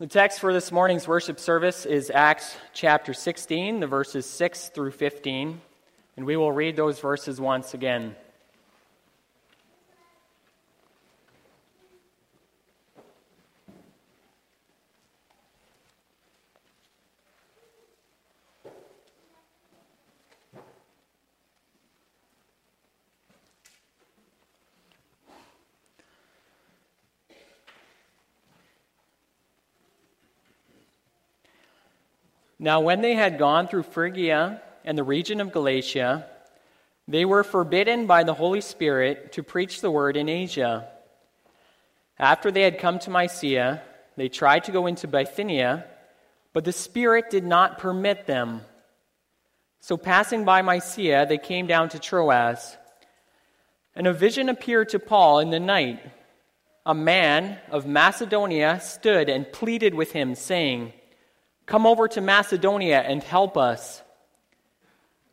The text for this morning's worship service is Acts chapter 16, the verses 6 through 15, and we will read those verses once again. Now, when they had gone through Phrygia and the region of Galatia, they were forbidden by the Holy Spirit to preach the word in Asia. After they had come to Mysia, they tried to go into Bithynia, but the Spirit did not permit them. So, passing by Mysia, they came down to Troas. And a vision appeared to Paul in the night. A man of Macedonia stood and pleaded with him, saying, Come over to Macedonia and help us.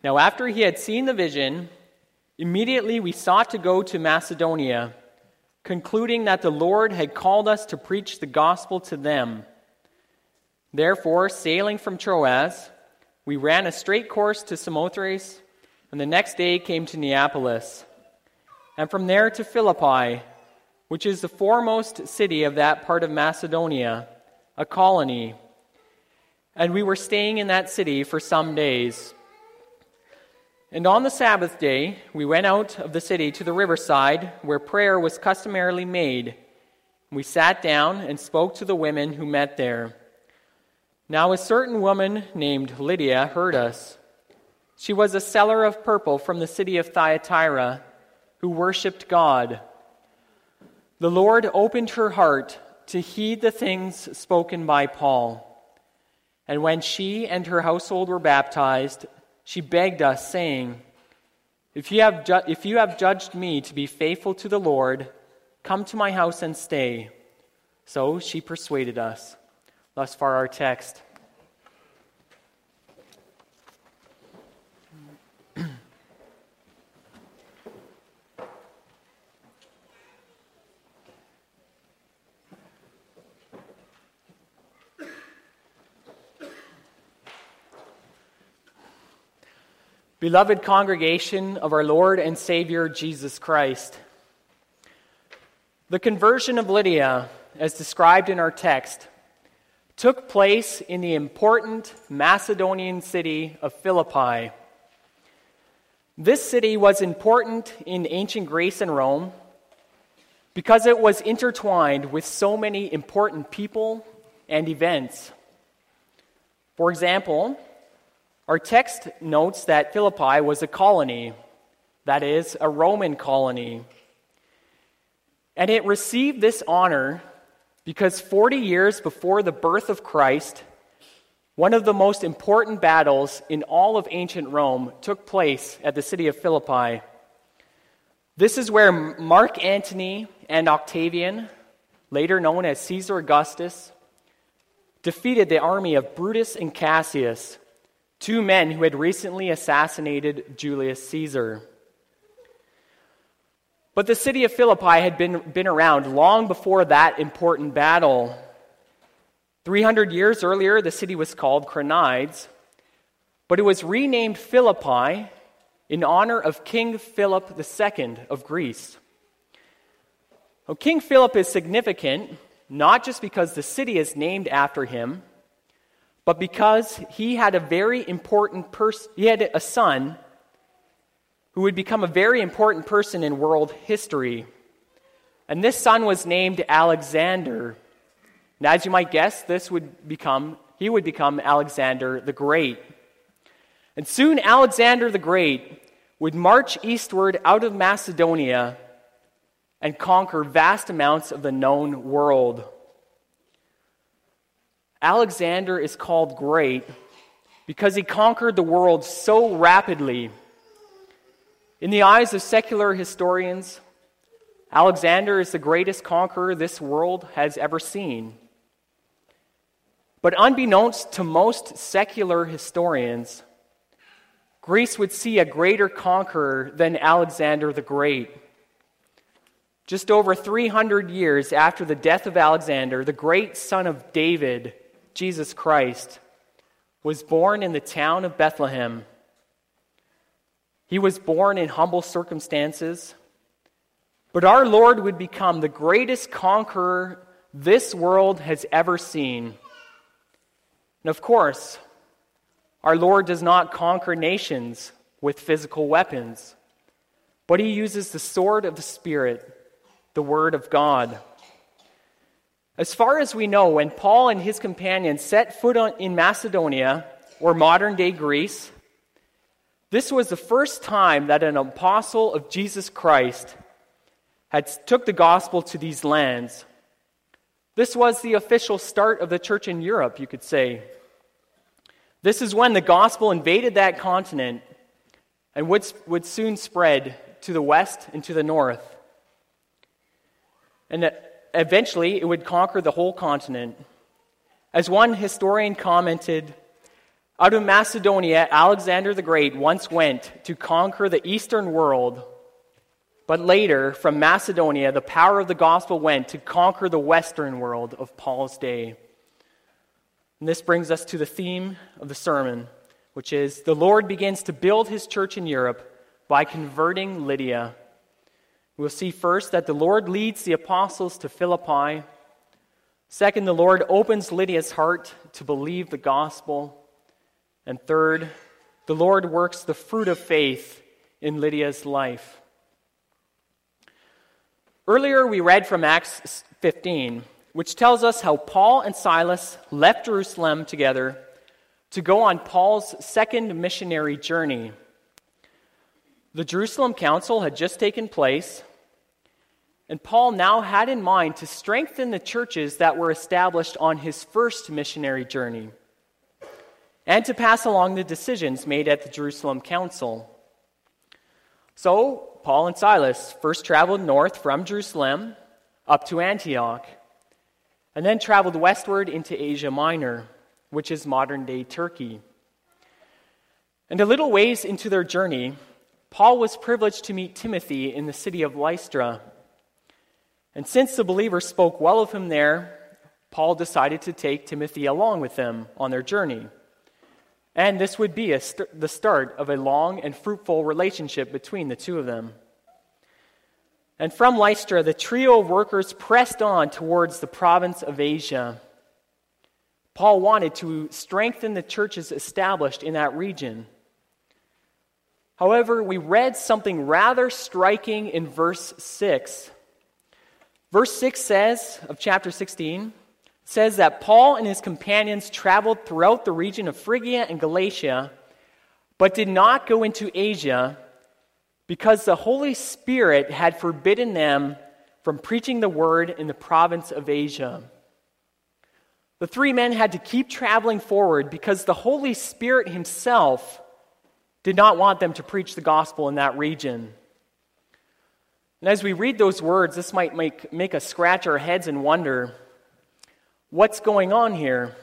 Now, after he had seen the vision, immediately we sought to go to Macedonia, concluding that the Lord had called us to preach the gospel to them. Therefore, sailing from Troas, we ran a straight course to Samothrace, and the next day came to Neapolis, and from there to Philippi, which is the foremost city of that part of Macedonia, a colony and we were staying in that city for some days. And on the Sabbath day, we went out of the city to the riverside where prayer was customarily made. We sat down and spoke to the women who met there. Now, a certain woman named Lydia heard us. She was a seller of purple from the city of Thyatira who worshiped God. The Lord opened her heart to heed the things spoken by Paul. And when she and her household were baptized, she begged us, saying, if you, have ju- if you have judged me to be faithful to the Lord, come to my house and stay. So she persuaded us. Thus far, our text. Beloved congregation of our Lord and Savior Jesus Christ, the conversion of Lydia, as described in our text, took place in the important Macedonian city of Philippi. This city was important in ancient Greece and Rome because it was intertwined with so many important people and events. For example, our text notes that Philippi was a colony, that is, a Roman colony. And it received this honor because 40 years before the birth of Christ, one of the most important battles in all of ancient Rome took place at the city of Philippi. This is where Mark Antony and Octavian, later known as Caesar Augustus, defeated the army of Brutus and Cassius two men who had recently assassinated Julius Caesar. But the city of Philippi had been, been around long before that important battle. 300 years earlier, the city was called Crenides, but it was renamed Philippi in honor of King Philip II of Greece. Well, King Philip is significant not just because the city is named after him, but because he had a very important person, he had a son who would become a very important person in world history. And this son was named Alexander. And as you might guess, this would become, he would become Alexander the Great. And soon Alexander the Great would march eastward out of Macedonia and conquer vast amounts of the known world. Alexander is called great because he conquered the world so rapidly. In the eyes of secular historians, Alexander is the greatest conqueror this world has ever seen. But unbeknownst to most secular historians, Greece would see a greater conqueror than Alexander the Great. just over 300 years after the death of Alexander, the great son of David, Jesus Christ, was born in the town of Bethlehem. He was born in humble circumstances, but our Lord would become the greatest conqueror this world has ever seen. And of course, our Lord does not conquer nations with physical weapons, but he uses the sword of the Spirit the Word of God. As far as we know, when Paul and his companions set foot on, in Macedonia, or modern day Greece, this was the first time that an apostle of Jesus Christ had took the gospel to these lands. This was the official start of the church in Europe, you could say. This is when the gospel invaded that continent and would, would soon spread to the west and to the north. And eventually, it would conquer the whole continent. As one historian commented, out of Macedonia, Alexander the Great once went to conquer the eastern world. But later, from Macedonia, the power of the gospel went to conquer the western world of Paul's day. And this brings us to the theme of the sermon, which is the Lord begins to build his church in Europe by converting Lydia. We'll see first that the Lord leads the apostles to Philippi. Second, the Lord opens Lydia's heart to believe the gospel. And third, the Lord works the fruit of faith in Lydia's life. Earlier, we read from Acts 15, which tells us how Paul and Silas left Jerusalem together to go on Paul's second missionary journey. The Jerusalem Council had just taken place, and Paul now had in mind to strengthen the churches that were established on his first missionary journey and to pass along the decisions made at the Jerusalem Council. So, Paul and Silas first traveled north from Jerusalem up to Antioch, and then traveled westward into Asia Minor, which is modern day Turkey. And a little ways into their journey, Paul was privileged to meet Timothy in the city of Lystra. And since the believers spoke well of him there, Paul decided to take Timothy along with them on their journey. And this would be st- the start of a long and fruitful relationship between the two of them. And from Lystra, the trio of workers pressed on towards the province of Asia. Paul wanted to strengthen the churches established in that region. However, we read something rather striking in verse 6 Verse 6 says, of chapter 16, says that Paul and his companions traveled throughout the region of Phrygia and Galatia, but did not go into Asia because the Holy Spirit had forbidden them from preaching the word in the province of Asia. The three men had to keep traveling forward because the Holy Spirit himself did not want them to preach the gospel in that region. And as we read those words, this might make, make us scratch our heads and wonder what's going on here?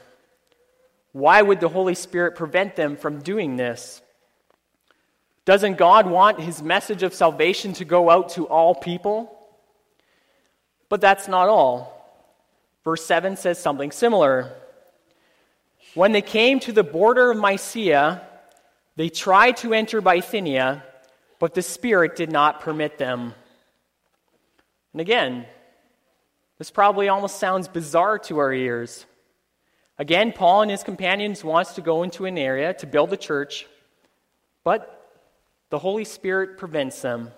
Why would the Holy Spirit prevent them from doing this? Doesn't God want his message of salvation to go out to all people? But that's not all. Verse 7 says something similar. When they came to the border of Mysia, they tried to enter Bithynia, but the Spirit did not permit them. And again, this probably almost sounds bizarre to our ears. Again, Paul and his companions wants to go into an area to build a church, but the Holy Spirit prevents them.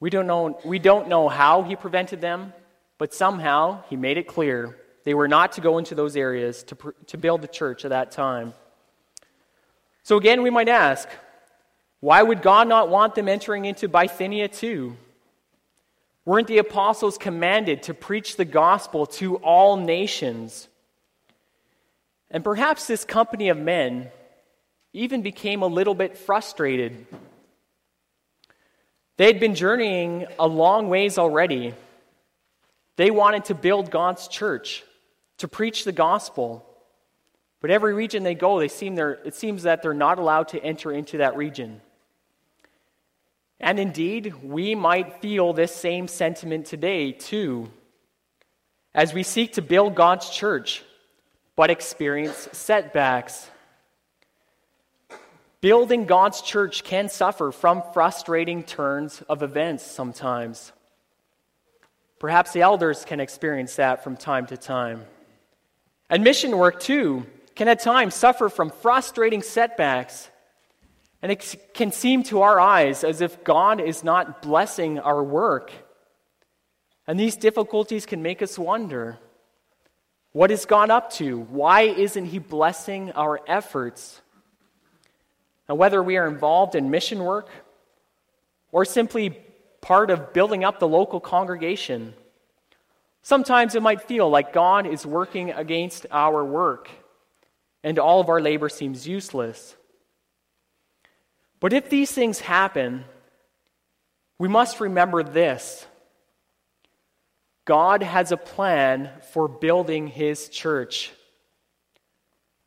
We don't know, we don't know how he prevented them, but somehow he made it clear they were not to go into those areas to, to build the church at that time. So again, we might ask, why would God not want them entering into Bithynia too? Weren't the apostles commanded to preach the gospel to all nations? And perhaps this company of men even became a little bit frustrated. They had been journeying a long ways already. They wanted to build God's church, to preach the gospel. But every region they go, they seem it seems that they're not allowed to enter into that region. And indeed, we might feel this same sentiment today, too, as we seek to build God's church, but experience setbacks. Building God's church can suffer from frustrating turns of events sometimes. Perhaps the elders can experience that from time to time. And mission work, too, can at times suffer from frustrating setbacks. And it can seem to our eyes as if God is not blessing our work. And these difficulties can make us wonder what is God up to? Why isn't He blessing our efforts? And whether we are involved in mission work or simply part of building up the local congregation, sometimes it might feel like God is working against our work and all of our labor seems useless. But if these things happen, we must remember this God has a plan for building His church.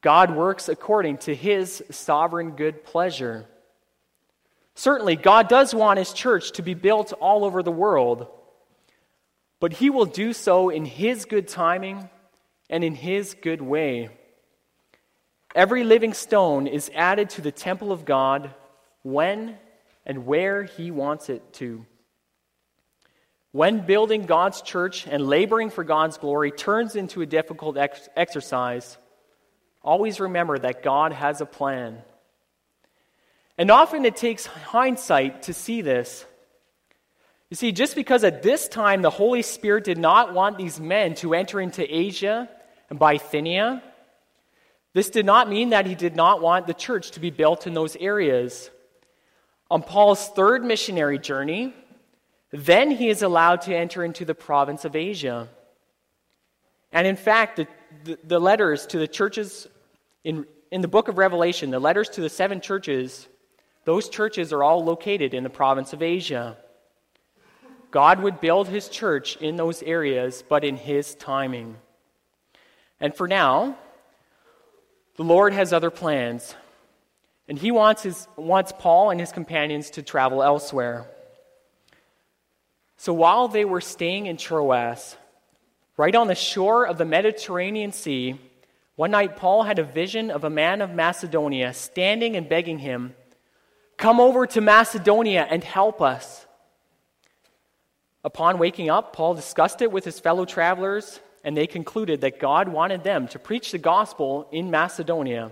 God works according to his sovereign good pleasure. Certainly, God does want his church to be built all over the world, but he will do so in his good timing and in his good way. Every living stone is added to the temple of God when and where he wants it to. When building God's church and laboring for God's glory turns into a difficult ex- exercise, Always remember that God has a plan. And often it takes hindsight to see this. You see, just because at this time the Holy Spirit did not want these men to enter into Asia and Bithynia, this did not mean that he did not want the church to be built in those areas. On Paul's third missionary journey, then he is allowed to enter into the province of Asia. And in fact, the, the, the, letters to the churches in, in the book of Revelation, the letters to the seven churches, those churches are all located in the province of Asia. God would build his church in those areas, but in his timing. And for now, the Lord has other plans. And he wants, his, wants Paul and his companions to travel elsewhere. So while they were staying in Troas, Right on the shore of the Mediterranean Sea, one night Paul had a vision of a man of Macedonia standing and begging him, Come over to Macedonia and help us. Upon waking up, Paul discussed it with his fellow travelers, and they concluded that God wanted them to preach the gospel in Macedonia,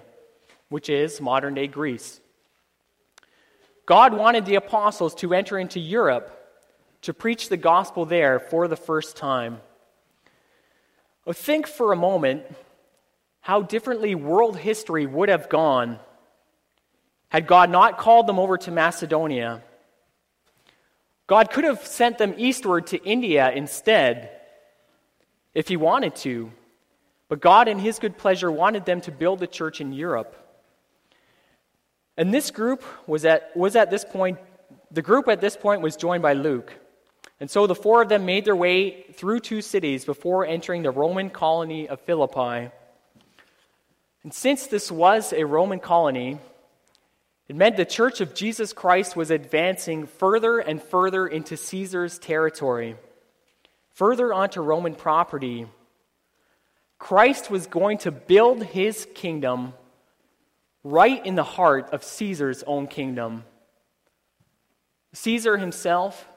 which is modern day Greece. God wanted the apostles to enter into Europe to preach the gospel there for the first time. Think for a moment how differently world history would have gone had God not called them over to Macedonia. God could have sent them eastward to India instead if he wanted to. But God, in his good pleasure, wanted them to build the church in Europe. And this group was at, was at this point, the group at this point was joined by Luke. And so the four of them made their way through two cities before entering the Roman colony of Philippi. And since this was a Roman colony, it meant the Church of Jesus Christ was advancing further and further into Caesar's territory, further onto Roman property. Christ was going to build his kingdom right in the heart of Caesar's own kingdom. Caesar himself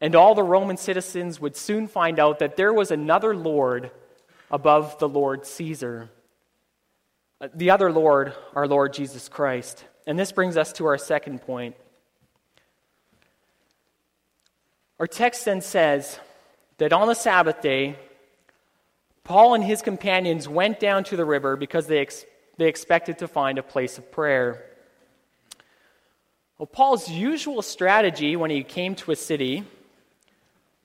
and all the Roman citizens would soon find out that there was another Lord above the Lord Caesar. Uh, the other Lord, our Lord Jesus Christ. And this brings us to our second point. Our text then says that on the Sabbath day, Paul and his companions went down to the river because they, ex- they expected to find a place of prayer. Well, Paul's usual strategy when he came to a city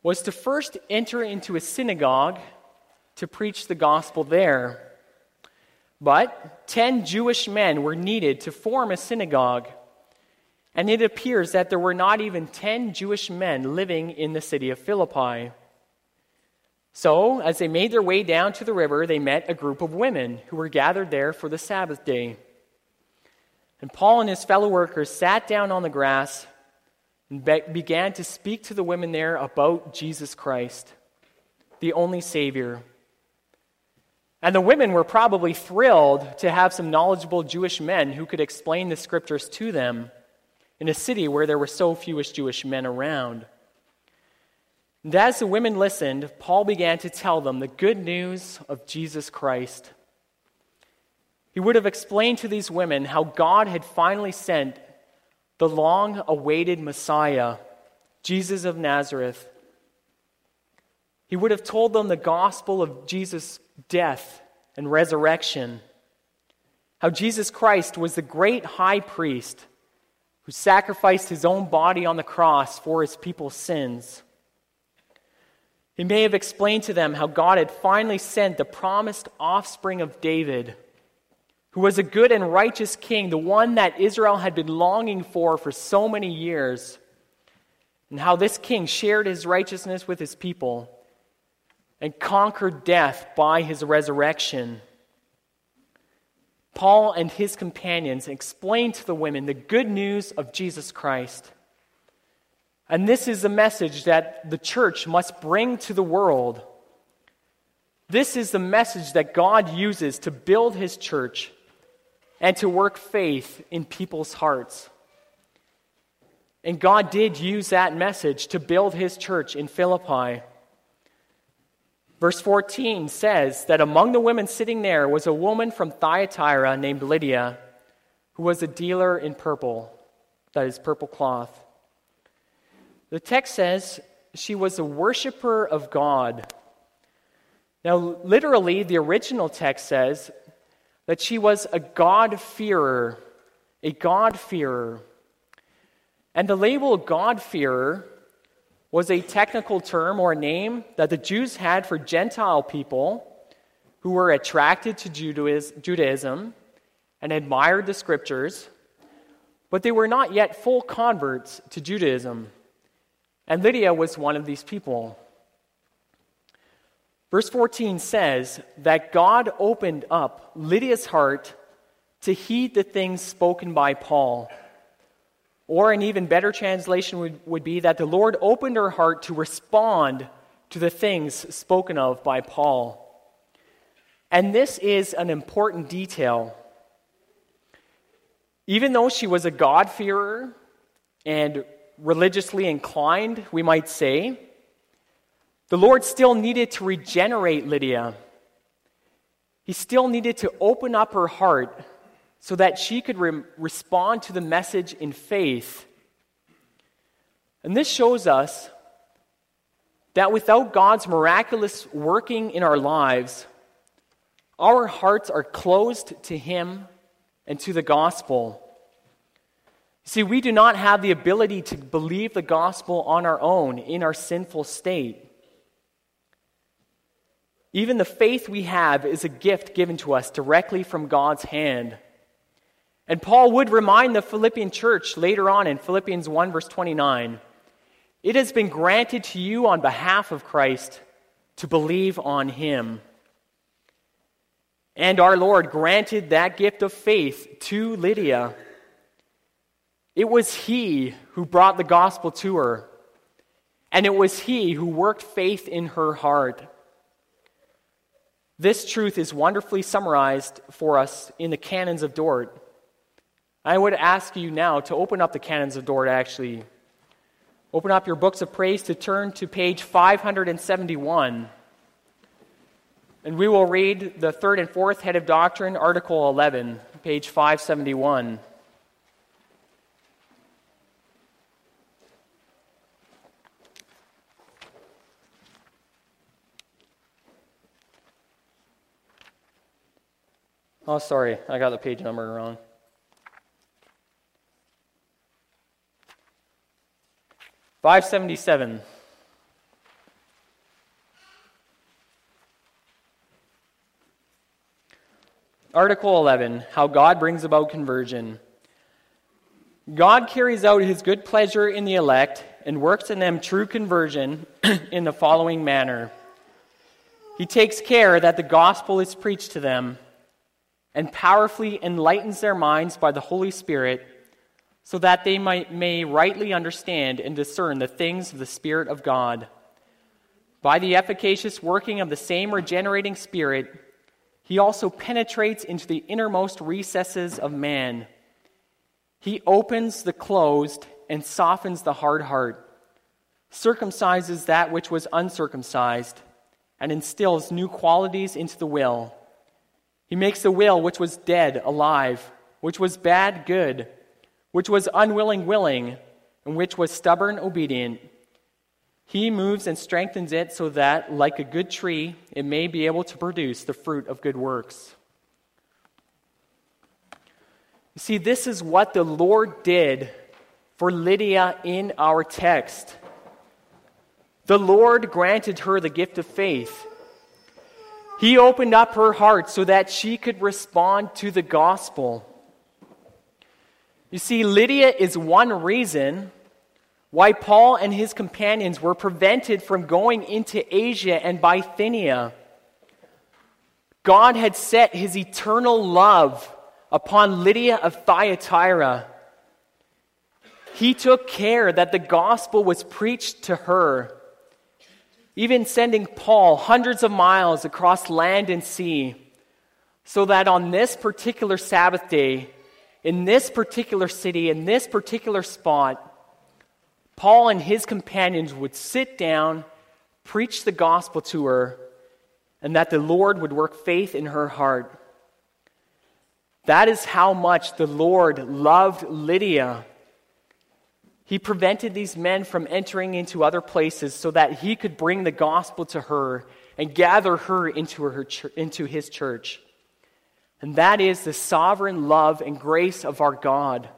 was to first enter into a synagogue to preach the gospel there. But 10 Jewish men were needed to form a synagogue. And it appears that there were not even 10 Jewish men living in the city of Philippi. So, as they made their way down to the river, they met a group of women who were gathered there for the Sabbath day. And Paul and his fellow workers sat down on the grass and be- began to speak to the women there about Jesus Christ, the only Savior. And the women were probably thrilled to have some knowledgeable Jewish men who could explain the scriptures to them in a city where there were so few Jewish men around. And as the women listened, Paul began to tell them the good news of Jesus Christ. He would have explained to these women how God had finally sent the long awaited Messiah, Jesus of Nazareth. He would have told them the gospel of Jesus' death and resurrection, how Jesus Christ was the great high priest who sacrificed his own body on the cross for his people's sins. He may have explained to them how God had finally sent the promised offspring of David, who was a good and righteous king, the one that Israel had been longing for for so many years, and how this king shared his righteousness with his people and conquered death by his resurrection. Paul and his companions explained to the women the good news of Jesus Christ. And this is the message that the church must bring to the world. This is the message that God uses to build his church and to work faith in people's hearts. And God did use that message to build his church in Philippi. Verse 14 says that among the women sitting there was a woman from Thyatira named Lydia, who was a dealer in purple, that is, purple cloth. The text says she was a worshiper of God. Now, literally, the original text says that she was a God-fearer, a God-fearer. And the label God-fearer was a technical term or name that the Jews had for Gentile people who were attracted to Judaism and admired the scriptures, but they were not yet full converts to Judaism. And Lydia was one of these people. Verse 14 says that God opened up Lydia's heart to heed the things spoken by Paul. Or an even better translation would, would be that the Lord opened her heart to respond to the things spoken of by Paul. And this is an important detail. Even though she was a God-fearer and religiously inclined, we might say, the Lord still needed to regenerate Lydia. He still needed to open up her heart so that she could re- respond to the message in faith. And this shows us that without God's miraculous working in our lives, our hearts are closed to Him and to the gospel. See, we do not have the ability to believe the gospel on our own in our sinful state. Even the faith we have is a gift given to us directly from God's hand. And Paul would remind the Philippian church later on in Philippians 1, verse 29 it has been granted to you on behalf of Christ to believe on him. And our Lord granted that gift of faith to Lydia. It was He who brought the gospel to her, and it was He who worked faith in her heart. This truth is wonderfully summarized for us in the Canons of Dort. I would ask you now to open up the Canons of Dort, actually. Open up your books of praise to turn to page 571. And we will read the third and fourth head of doctrine, Article 11, page 571. Oh, sorry, I got the page number wrong. Five seventy seven. Article 11 How God Brings About Conversion. God carries out his good pleasure in the elect and works in them true conversion in the following manner He takes care that the gospel is preached to them and powerfully enlightens their minds by the Holy Spirit, so that they might, may rightly understand and discern the things of the Spirit of God. By the efficacious working of the same regenerating Spirit, he also penetrates into the innermost recesses of man. He opens the closed and softens the hard heart, circumcises that which was uncircumcised, and instills new qualities into the will. He makes the will which was dead alive, which was bad good, which was unwilling willing, and which was stubborn obedient. He moves and strengthens it so that, like a good tree, it may be able to produce the fruit of good works. You see, this is what the Lord did for Lydia in our text. The Lord granted her the gift of faith. He opened up her heart so that she could respond to the gospel. You see, Lydia is one reason why Paul and his companions were prevented from going into Asia and Bithynia. God had set his eternal love upon Lydia of Thyatira. He took care that the gospel was preached to her, even sending Paul hundreds of miles across land and sea, so that on this particular Sabbath day, in this particular city, in this particular spot, Paul and his companions would sit down, preach the gospel to her, and that the Lord would work faith in her heart. That is how much the Lord loved Lydia. He prevented these men from entering into other places so that he could bring the gospel to her and gather her into, her, into his church. And that is the sovereign love and grace of our God.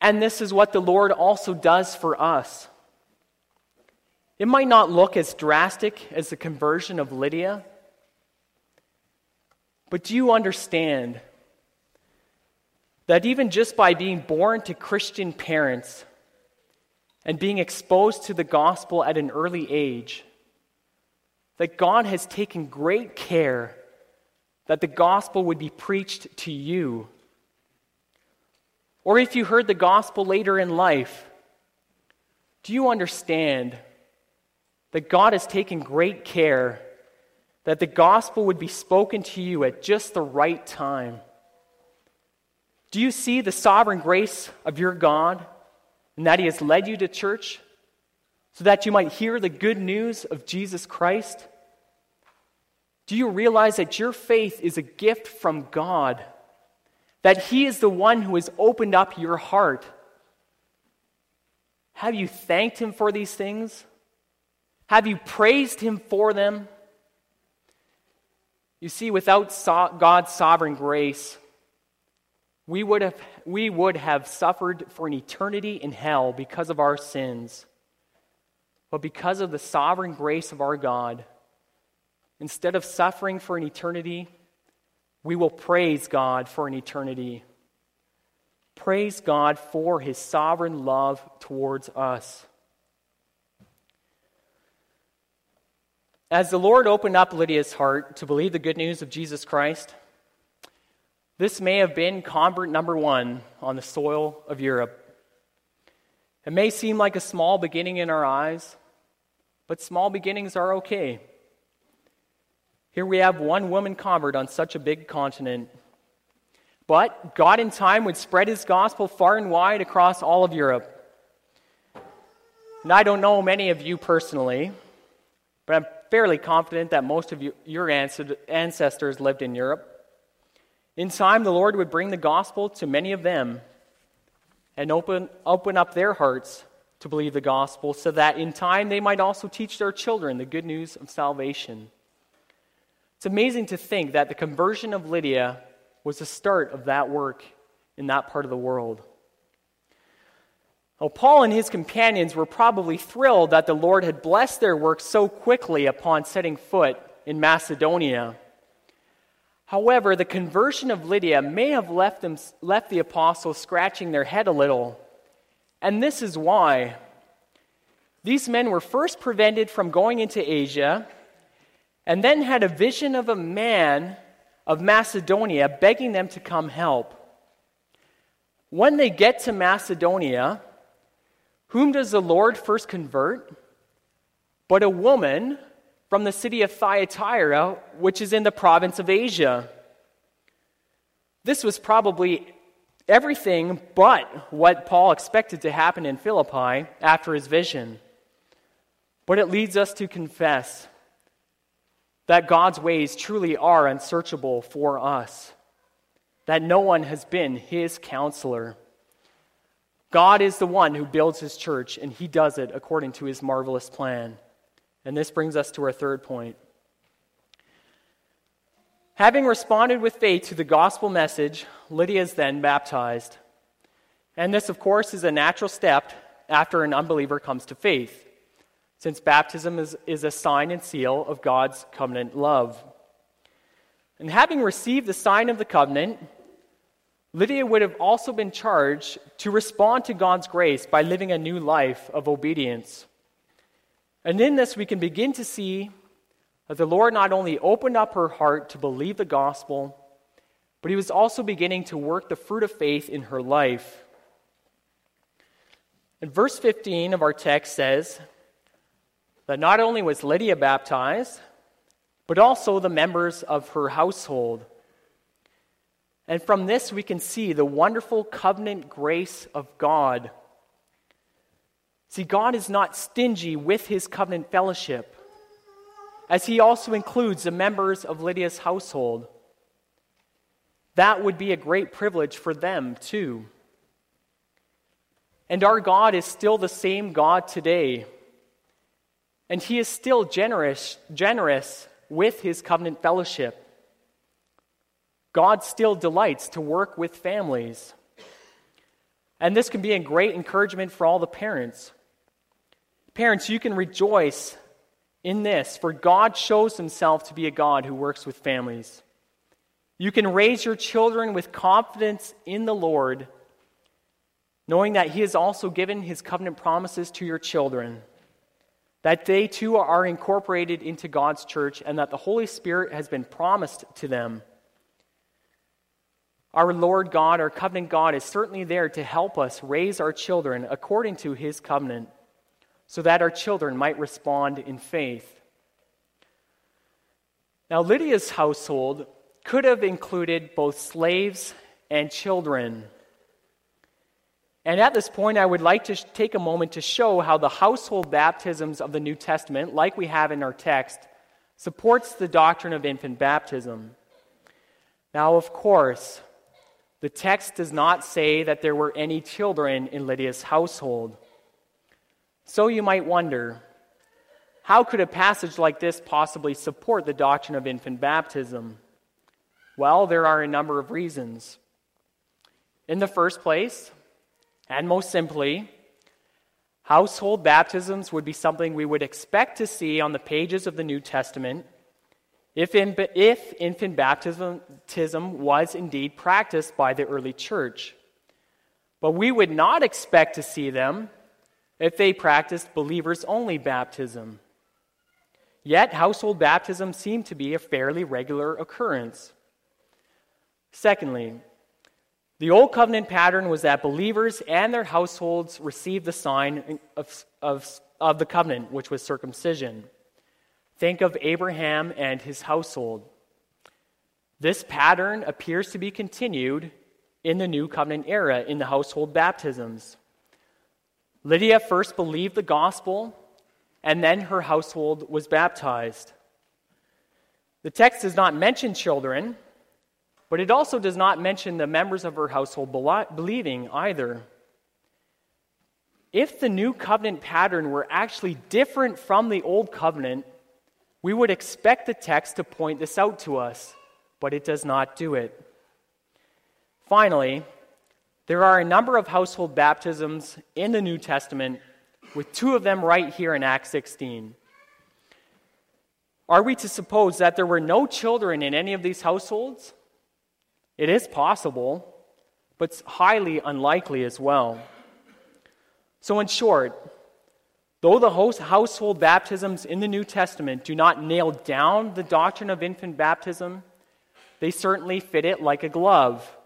And this is what the Lord also does for us. It might not look as drastic as the conversion of Lydia, but do you understand that even just by being born to Christian parents and being exposed to the gospel at an early age, that God has taken great care that the gospel would be preached to you or if you heard the gospel later in life, do you understand that God has taken great care that the gospel would be spoken to you at just the right time? Do you see the sovereign grace of your God and that He has led you to church so that you might hear the good news of Jesus Christ? Do you realize that your faith is a gift from God? that He is the one who has opened up your heart. Have you thanked Him for these things? Have you praised Him for them? You see, without so- God's sovereign grace, we would, have, we would have suffered for an eternity in hell because of our sins. But because of the sovereign grace of our God, instead of suffering for an eternity, we will praise God for an eternity. Praise God for his sovereign love towards us. As the Lord opened up Lydia's heart to believe the good news of Jesus Christ, this may have been convert number one on the soil of Europe. It may seem like a small beginning in our eyes, but small beginnings are okay. Here we have one woman convert on such a big continent. But God, in time, would spread his gospel far and wide across all of Europe. And I don't know many of you personally, but I'm fairly confident that most of you, your ancestors lived in Europe. In time, the Lord would bring the gospel to many of them and open, open up their hearts to believe the gospel so that in time they might also teach their children the good news of salvation. It's amazing to think that the conversion of Lydia was the start of that work in that part of the world. Well, Paul and his companions were probably thrilled that the Lord had blessed their work so quickly upon setting foot in Macedonia. However, the conversion of Lydia may have left, them, left the apostles scratching their head a little. And this is why. These men were first prevented from going into Asia and then had a vision of a man of Macedonia begging them to come help. when they get to Macedonia, whom does the Lord first convert? But a woman from the city of Thyatira, which is in the province of Asia. This was probably everything but what Paul expected to happen in Philippi after his vision. But it leads us to confess that God's ways truly are unsearchable for us, that no one has been his counselor. God is the one who builds his church, and he does it according to his marvelous plan. And this brings us to our third point. Having responded with faith to the gospel message, Lydia is then baptized. And this, of course, is a natural step after an unbeliever comes to faith, since baptism is, is a sign and seal of God's covenant love. And having received the sign of the covenant, Lydia would have also been charged to respond to God's grace by living a new life of obedience. And in this, we can begin to see that the Lord not only opened up her heart to believe the gospel, but he was also beginning to work the fruit of faith in her life. And verse 15 of our text says that not only was Lydia baptized, but also the members of her household. And from this, we can see the wonderful covenant grace of God See, God is not stingy with his covenant fellowship, as he also includes the members of Lydia's household. That would be a great privilege for them, too. And our God is still the same God today. And he is still generous, generous with his covenant fellowship. God still delights to work with families. And this can be a great encouragement for all the parents Parents, you can rejoice in this, for God shows himself to be a God who works with families. You can raise your children with confidence in the Lord, knowing that He has also given His covenant promises to your children, that they too are incorporated into God's church, and that the Holy Spirit has been promised to them. Our Lord God, our covenant God, is certainly there to help us raise our children according to His covenant so that our children might respond in faith. Now, Lydia's household could have included both slaves and children. And at this point, I would like to take a moment to show how the household baptisms of the New Testament, like we have in our text, supports the doctrine of infant baptism. Now, of course, the text does not say that there were any children in Lydia's household. So you might wonder how could a passage like this possibly support the doctrine of infant baptism? Well, there are a number of reasons. In the first place, and most simply, household baptisms would be something we would expect to see on the pages of the New Testament if, if infant baptism was indeed practiced by the early church. But we would not expect to see them if they practiced believers only baptism. Yet, household baptism seemed to be a fairly regular occurrence. Secondly, the Old Covenant pattern was that believers and their households received the sign of, of, of the covenant, which was circumcision. Think of Abraham and his household. This pattern appears to be continued in the New Covenant era in the household baptisms. Lydia first believed the gospel, and then her household was baptized. The text does not mention children, but it also does not mention the members of her household believing either. If the new covenant pattern were actually different from the old covenant, we would expect the text to point this out to us, but it does not do it. Finally, there are a number of household baptisms in the New Testament, with two of them right here in Acts 16. Are we to suppose that there were no children in any of these households? It is possible, but highly unlikely as well. So, in short, though the household baptisms in the New Testament do not nail down the doctrine of infant baptism, they certainly fit it like a glove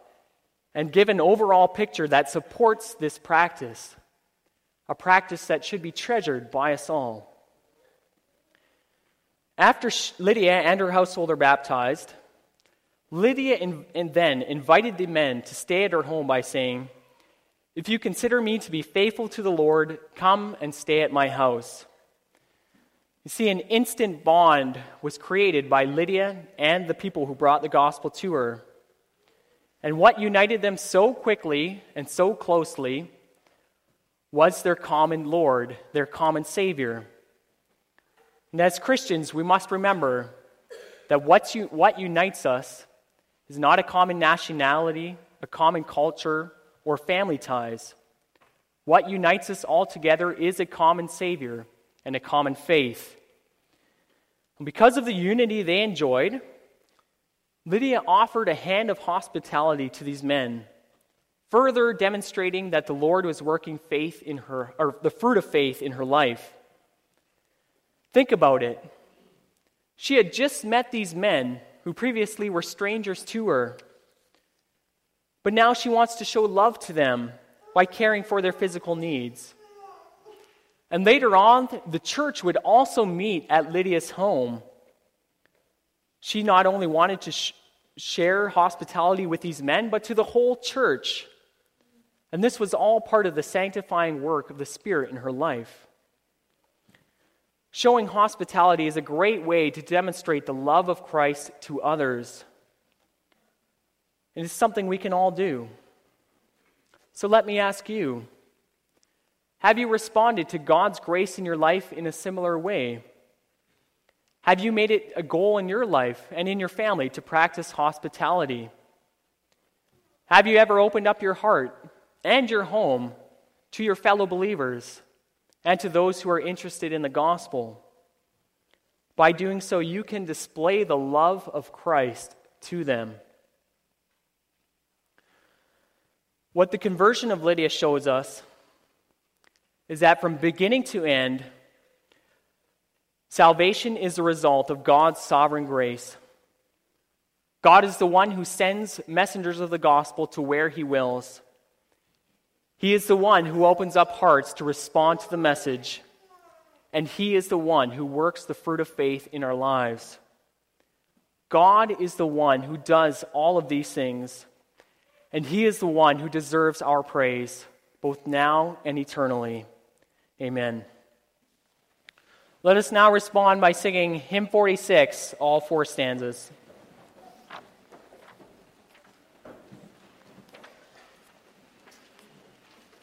and give an overall picture that supports this practice, a practice that should be treasured by us all. After Lydia and her household are baptized, Lydia in, and then invited the men to stay at her home by saying, If you consider me to be faithful to the Lord, come and stay at my house. You see, an instant bond was created by Lydia and the people who brought the gospel to her. And what united them so quickly and so closely was their common Lord, their common Savior. And as Christians, we must remember that what, you, what unites us is not a common nationality, a common culture, or family ties. What unites us all together is a common Savior and a common faith. And because of the unity they enjoyed, Lydia offered a hand of hospitality to these men, further demonstrating that the Lord was working faith in her, or the fruit of faith in her life. Think about it. She had just met these men who previously were strangers to her. But now she wants to show love to them by caring for their physical needs. And later on, the church would also meet at Lydia's home. She not only wanted to sh- share hospitality with these men, but to the whole church. And this was all part of the sanctifying work of the Spirit in her life. Showing hospitality is a great way to demonstrate the love of Christ to others. It is something we can all do. So let me ask you have you responded to God's grace in your life in a similar way? Have you made it a goal in your life and in your family to practice hospitality? Have you ever opened up your heart and your home to your fellow believers? and to those who are interested in the gospel. By doing so, you can display the love of Christ to them. What the conversion of Lydia shows us is that from beginning to end, salvation is the result of God's sovereign grace. God is the one who sends messengers of the gospel to where he wills. He is the one who opens up hearts to respond to the message, and He is the one who works the fruit of faith in our lives. God is the one who does all of these things, and He is the one who deserves our praise, both now and eternally. Amen. Let us now respond by singing hymn 46, all four stanzas.